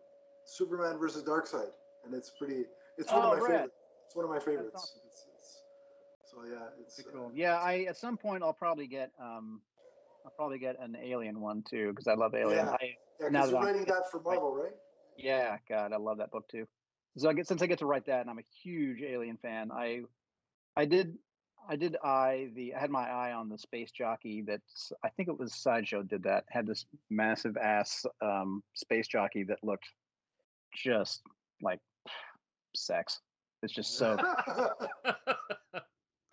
Superman versus Darkseid, and it's pretty. It's one Oh, of my rad. favorites. It's one of my favorites. awesome. It's, it's, so yeah, it's Pretty uh, cool. Yeah, I at some point I'll probably get um I'll probably get an alien one too because I love Alien. Yeah. I yeah. now that you're I'm- writing that for Marvel, right? yeah, God, I love that book too. So I get since I get to write that and I'm a huge Alien fan. I I did I did eye the I had my eye on the space jockey that's I think it was Sideshow did that had this massive ass um space jockey that looked just like sex. It's just so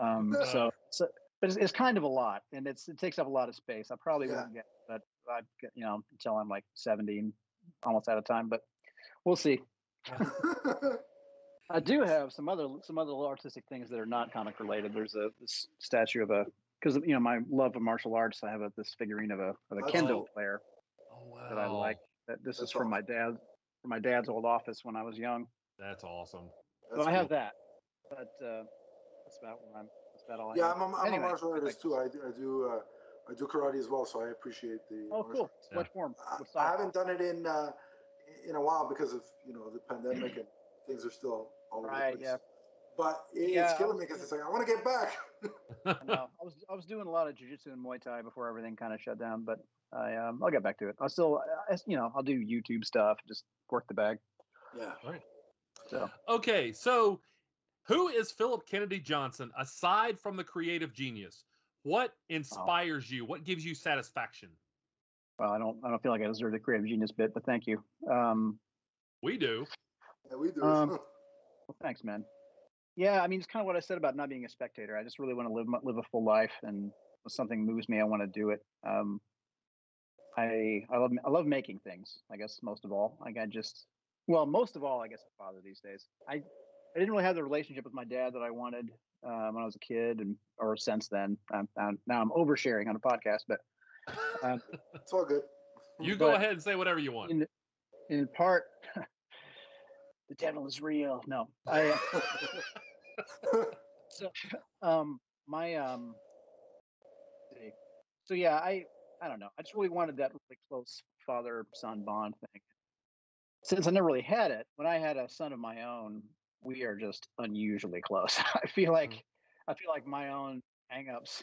Um, so, so, but it's, it's kind of a lot, and it's it takes up a lot of space. I probably Yeah. won't get, but I you know until I'm like 70, and almost out of time. But we'll see. I do have some other some other little artistic things that are not comic related. There's a this statue of a because you know my love of martial arts. I have a, this figurine of a of a kendo cool. player oh wow. that I like That this is That's from my dad, from my dad's old office when I was young. That's awesome. So That's I have cool. that, but uh, that's about where I'm. That's about all I Yeah, have. I'm a, I'm Anyway, a martial artist too. I do, I do, uh, I do karate as well, so I appreciate the. Oh, martial cool. arts. Yeah. What form? I, What I style? haven't done it in uh, in a while because of you know the pandemic and things are still all over Right, the place. yeah. But it, Yeah, it's killing me because it's like I want to get back. I know. I was I was doing a lot of jujitsu and Muay Thai before everything kind of shut down, but I um I'll get back to it. I'll still I, you know I'll do YouTube stuff, just work the bag. yeah. Right. So Okay, so who is Philip Kennedy Johnson aside from the creative genius? What inspires you? What gives you satisfaction? Well, I don't I don't feel like I deserve the creative genius bit, but thank you. Um, We do. Yeah, we do. Um, well, thanks, man. Yeah, I mean it's kind of what I said about not being a spectator. I just really want to live live a full life, and if something moves me, I want to do it. Um, I I love I love making things. I guess most of all, like I just well, most of all, I guess a father these days. I I didn't really have the relationship with my dad that I wanted um, when I was a kid, and or since then. I'm, I'm, now I'm oversharing on a podcast, but um, it's all good. You go ahead and say whatever you want. in in part, the devil is real. No, I. Uh, so um my um so yeah i i don't know i just really wanted that really close father son bond thing since i never really had it when i had a son of my own we are just unusually close i feel like i feel like my own hangups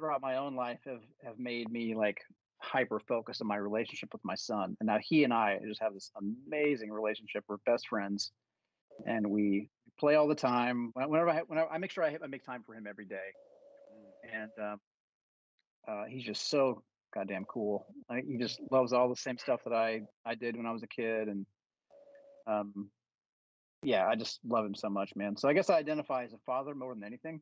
throughout my own life have have made me like hyper focused on my relationship with my son and now he and i just have this amazing relationship we're best friends and we play all the time. Whenever I whenever I make sure I, I make time for him every day, and um, uh, he's just so goddamn cool. Like, he just loves all the same stuff that I I did when I was a kid, and um, yeah, I just love him so much, man. So I guess I identify as a father more than anything.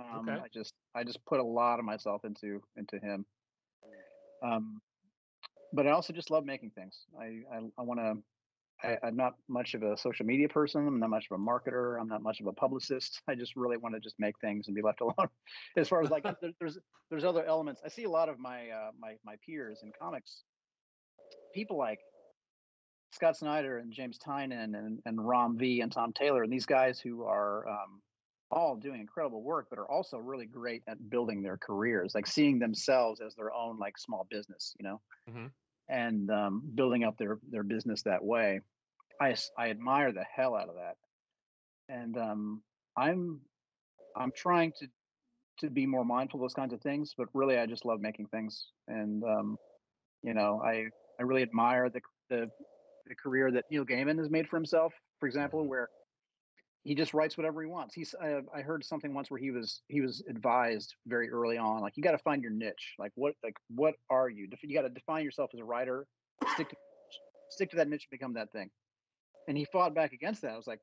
Um, Okay. I just I just put a lot of myself into into him. Um, but I also just love making things. I I, I want to I'm not much of a social media person. I'm not much of a marketer. I'm not much of a publicist. I just really want to just make things and be left alone. as far as like, there, there's there's other elements. I see a lot of my uh, my my peers in comics, people like Scott Snyder and James Tynion and and Ram V and Tom Taylor and these guys who are um, all doing incredible work, but are also really great at building their careers, like seeing themselves as their own like small business, you know, Mhm. and um, building up their their business that way. I I admire the hell out of that, and um, I'm I'm trying to to be more mindful of those kinds of things. But really, I just love making things, and um, you know, I I really admire the the the career that Neil Gaiman has made for himself. For example, Mhm. where he just writes whatever he wants. He's uh, I heard something once where he was he was advised very early on, like you got to find your niche. Like what like what are you? You got to define yourself as a writer. Stick to stick to that niche and become that thing. And he fought back against that. I was like,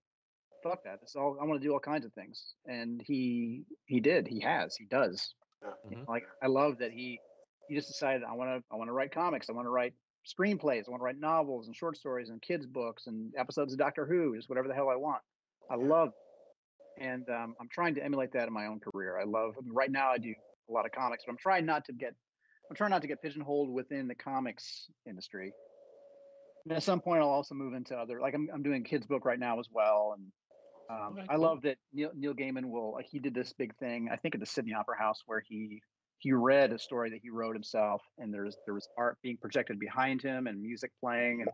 fuck that. That's all I want to do all kinds of things. And he he did. He has. He does. Yeah. You know, Mhm. Like I love that he he just decided I want to I want to write comics. I want to write screenplays. I want to write novels and short stories and kids books and episodes of Doctor Who, just whatever the hell I want. I love, and um, I'm trying to emulate that in my own career. I love. I mean, right now, I do a lot of comics, but I'm trying not to get. I'm trying not to get pigeonholed within the comics industry. And at some point, I'll also move into other. Like I'm, I'm doing a kids book right now as well, and um, Okay, I love that Neil, Neil Gaiman will. Like he did this big thing, I think, at the Sydney Opera House, where he he read a story that he wrote himself, and there's there was art being projected behind him and music playing, and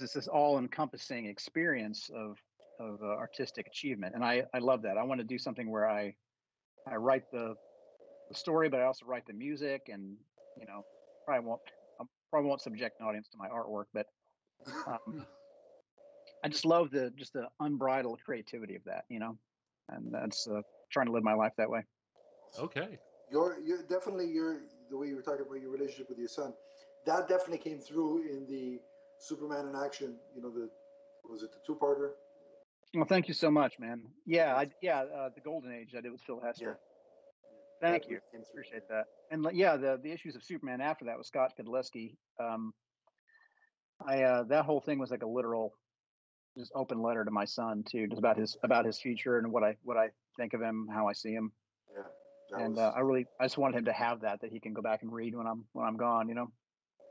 it's this all-encompassing experience of of uh, artistic achievement, and I I love that. I want to do something where I I write the the story, but I also write the music, and you know, probably won't I probably won't subject an audience to my artwork, but um, I just love the just the unbridled creativity of that, you know, and that's uh, trying to live my life that way. Okay. Your, you're definitely your the way you were talking about your relationship with your son. That definitely came through in the Superman in action. You know the was it the two parter? Well, thank you so much, man. Yeah, I yeah, uh, the Golden Age I did with Phil Hester. Thank you. Appreciate that. And yeah, the the issues of Superman after that was Scott Godlewski. Um, I uh, that whole thing was like a literal, just open letter to my son too, just about his about his future and what I what I think of him, how I see him, Yeah. and was- uh, I really I just wanted him to have that that he can go back and read when I'm when I'm gone. You know.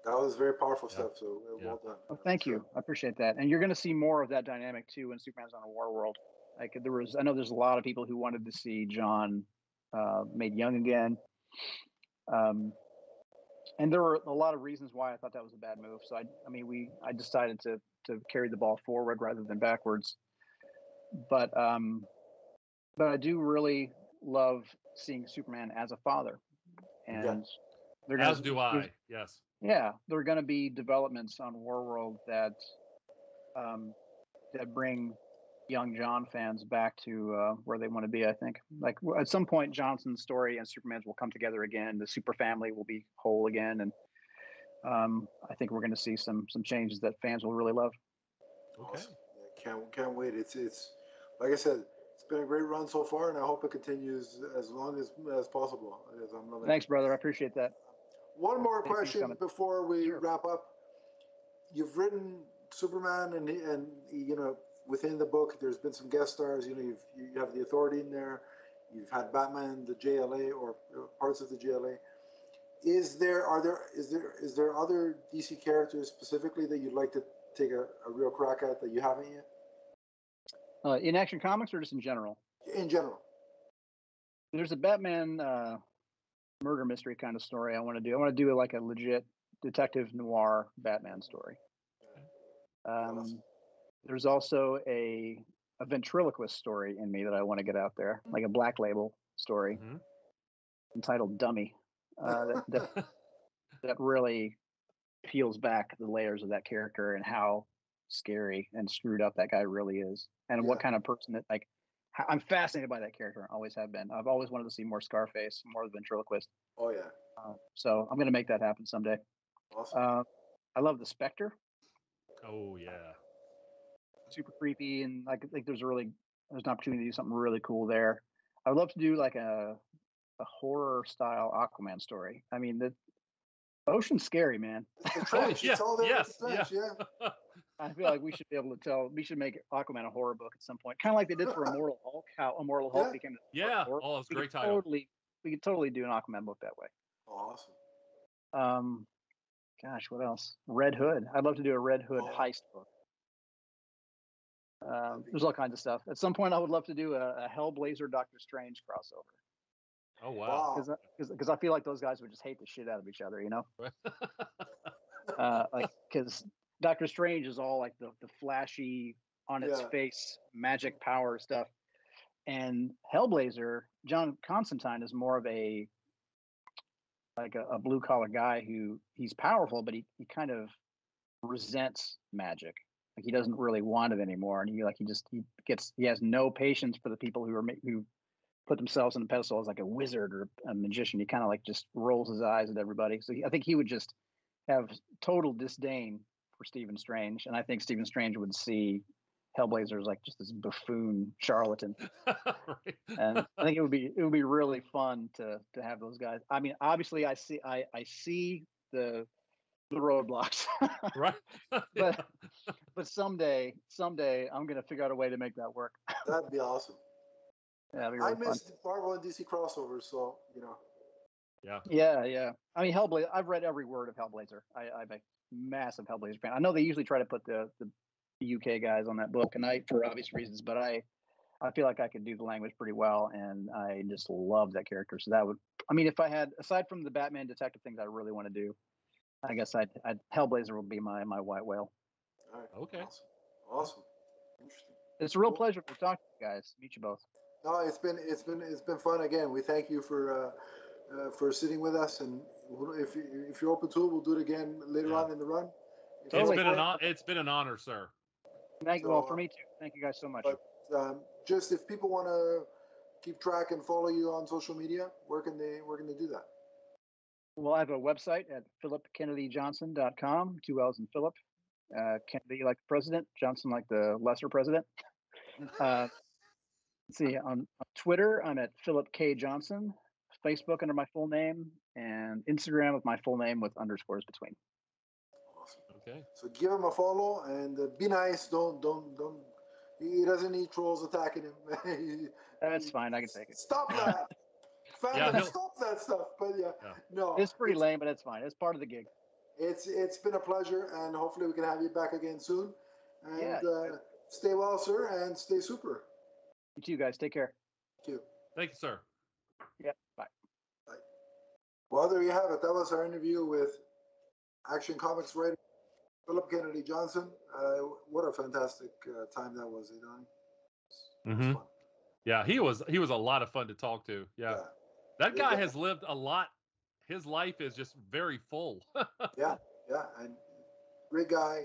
That was very powerful Yeah. stuff. So uh, Yeah. well done. Well, thank you. I appreciate that. And you're going to see more of that dynamic too when Superman's on a war world. Like there was, I know there's a lot of people who wanted to see John uh, made young again. Um, and there were a lot of reasons why I thought that was a bad move. So I, I mean, we, I decided to to carry the ball forward rather than backwards. But um, but I do really love seeing Superman as a father, and Yeah. they're gonna- As do I. Yes. Yeah, there are going to be developments on Warworld that um, that bring young John fans back to uh, where they want to be. I think, like at some point, Johnson's story and Superman's will come together again. The super family will be whole again, and um, I think we're going to see some some changes that fans will really love. Okay. Awesome. Yeah, can't can't wait. It's it's like I said, it's been a great run so far, and I hope it continues as long as as possible. As I'm loving. Thanks, brother. I appreciate that. One more question before we Sure. wrap up. You've written Superman, and and you know within the book, there's been some guest stars. You know, you've you have the Authority in there. You've had Batman, the JLA, or parts of the JLA. Is there are there is there is there other DC characters specifically that you'd like to take a, a real crack at that you haven't yet? Uh, in Action Comics or just in general? In general, There's a Batman uh, murder mystery kind of story I want to do. I want to do like a legit detective noir Batman story. Um, there's also a a ventriloquist story in me that I want to get out there, like a black label story Mhm. entitled "Dummy," uh, that, that that really peels back the layers of that character and how scary and screwed up that guy really is, and what kind of person that like. H- I'm fascinated by that character. and Always have been. I've always wanted to see more Scarface, more of the ventriloquist. oh yeah, Uh, so I'm going to make that happen someday. awesome. Uh, I love the Spectre. Oh yeah. super creepy and like I think there's a really there's an opportunity to do something really cool there. I would love to do like a a horror style Aquaman story. I mean the ocean's scary, man. It's the trench. yeah, it's all there yes, the trench. Yeah. I feel like we should be able to tell we should make Aquaman a horror book at some point. Kind of like they did for Immortal Hulk, how Immortal Hulk Yeah. became a Yeah. horror. Oh, it's a great title. Totally we could totally do an Aquaman book that way. Awesome. Um gosh, what else? Red Hood. I'd love to do a Red Hood Oh. heist book. Um, there's all kinds of stuff. At some point, I would love to do a, a Hellblazer Doctor Strange crossover Oh wow. Wow. because I feel like those guys would just hate the shit out of each other, you know? Uh, like because Doctor Strange is all like the the flashy on its Yeah. face magic power stuff, and Hellblazer John Constantine is more of a like a, a blue collar guy who he's powerful, but he, he kind of resents magic. Like he doesn't really want it anymore, and he like he just he gets he has no patience for the people who are who put themselves on the pedestal as like a wizard or a magician. He kind of like just rolls his eyes at everybody. So he, I think he would just have total disdain for Stephen Strange, and I think Stephen Strange would see Hellblazer as like just this buffoon charlatan. right. And I think it would be it would be really fun to to have those guys. I mean, obviously, I see I I see the the roadblocks, right. but but someday someday I'm gonna figure out a way to make that work. That'd be awesome. Yeah, it'd I really fun. missed Marvel and DC crossovers, so you know. yeah. Yeah, yeah. I mean, Hellblazer. I've read every word of Hellblazer. I, I'm a massive Hellblazer fan. I know they usually try to put the, the the UK guys on that book, and I, for obvious reasons, but I I feel like I could do the language pretty well, and I just love that character. So that would, I mean, if I had aside from the Batman detective things I really want to do, I guess I'd, I'd Hellblazer would be my my white whale. All right. Okay. Awesome. Awesome. Interesting. It's a real Cool. pleasure to talk to you guys. Meet you both. No, it's been it's been it's been fun again. We thank you for uh, uh, for sitting with us, and we'll- if you, if you're open to it, we'll do it again later Yeah. on in the run. If It's you're been an for it. hon- it's been an honor, sir. Thank you. Well, So, for me too. Thank you guys so much. But um, just if people want to keep track and follow you on social media, where can they where can they do that? Well, I have a website at philipkennedyjohnson.com, two L's in Philip. Uh, Kennedy like the president, Johnson like the lesser president. Uh, let's see, on, on Twitter, I'm at Philip K. Johnson, Facebook under my full name, and Instagram with my full name with underscores between. Awesome. Okay. So give him a follow and uh, be nice. Don't don't don't. He doesn't need trolls attacking him. That's fine, I can take it. Stop that. Fandom, Yeah, he'll- stop that stuff. But yeah, Yeah. no. It's pretty lame, but it's fine. It's part of the gig. it's it's been a pleasure, and hopefully we can have you back again soon. And Yeah. uh, stay well, sir, and stay super. You too, guys. Take care. Thank you. Thank you, sir. Well, there you have it. That was our interview with Action Comics writer Philip Kennedy Johnson. Uh, what a fantastic uh, time that was, eh? It was Mhm. Yeah, he was he was a lot of fun to talk to. Yeah. Yeah. That guy yeah. has lived a lot. His life is just very full. yeah, yeah, and great guy,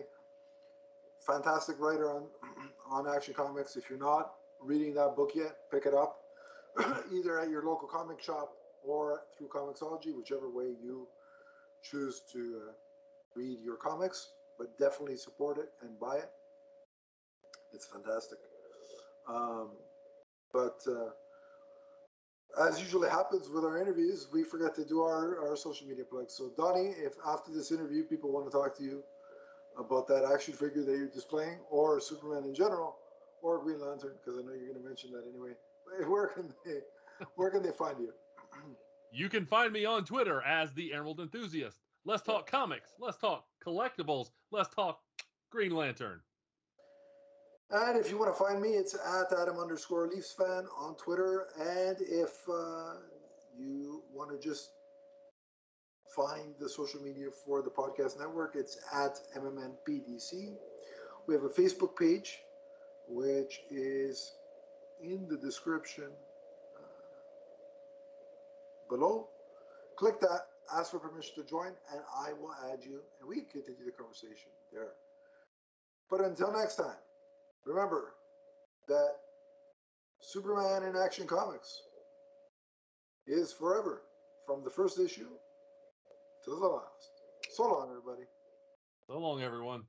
fantastic writer on on Action Comics. If you're not reading that book yet, pick it up, either at your local comic shop or through Comixology, whichever way you choose to uh, read your comics. But definitely support it and buy it. It's fantastic. Um, but uh, as usually happens with our interviews, we forget to do our, our social media plugs. So, Donnie, if after this interview people want to talk to you about that action figure that you're displaying, or Superman in general, or Green Lantern, because I know you're going to mention that anyway, where can they where can they find you? You can find me on Twitter as the Emerald Enthusiast. Let's talk comics. Let's talk collectibles. Let's talk Green Lantern. And if you want to find me, it's at Adam underscore Leafs fan on Twitter. And if uh, you want to just find the social media for the podcast network, it's at MMNPDC. We have a Facebook page, which is in the description below. Click that, ask for permission to join, and I will add you, and we continue the conversation there. But until next time, remember that Superman in Action Comics is forever from the first issue to the last. So long, everybody. So long, everyone.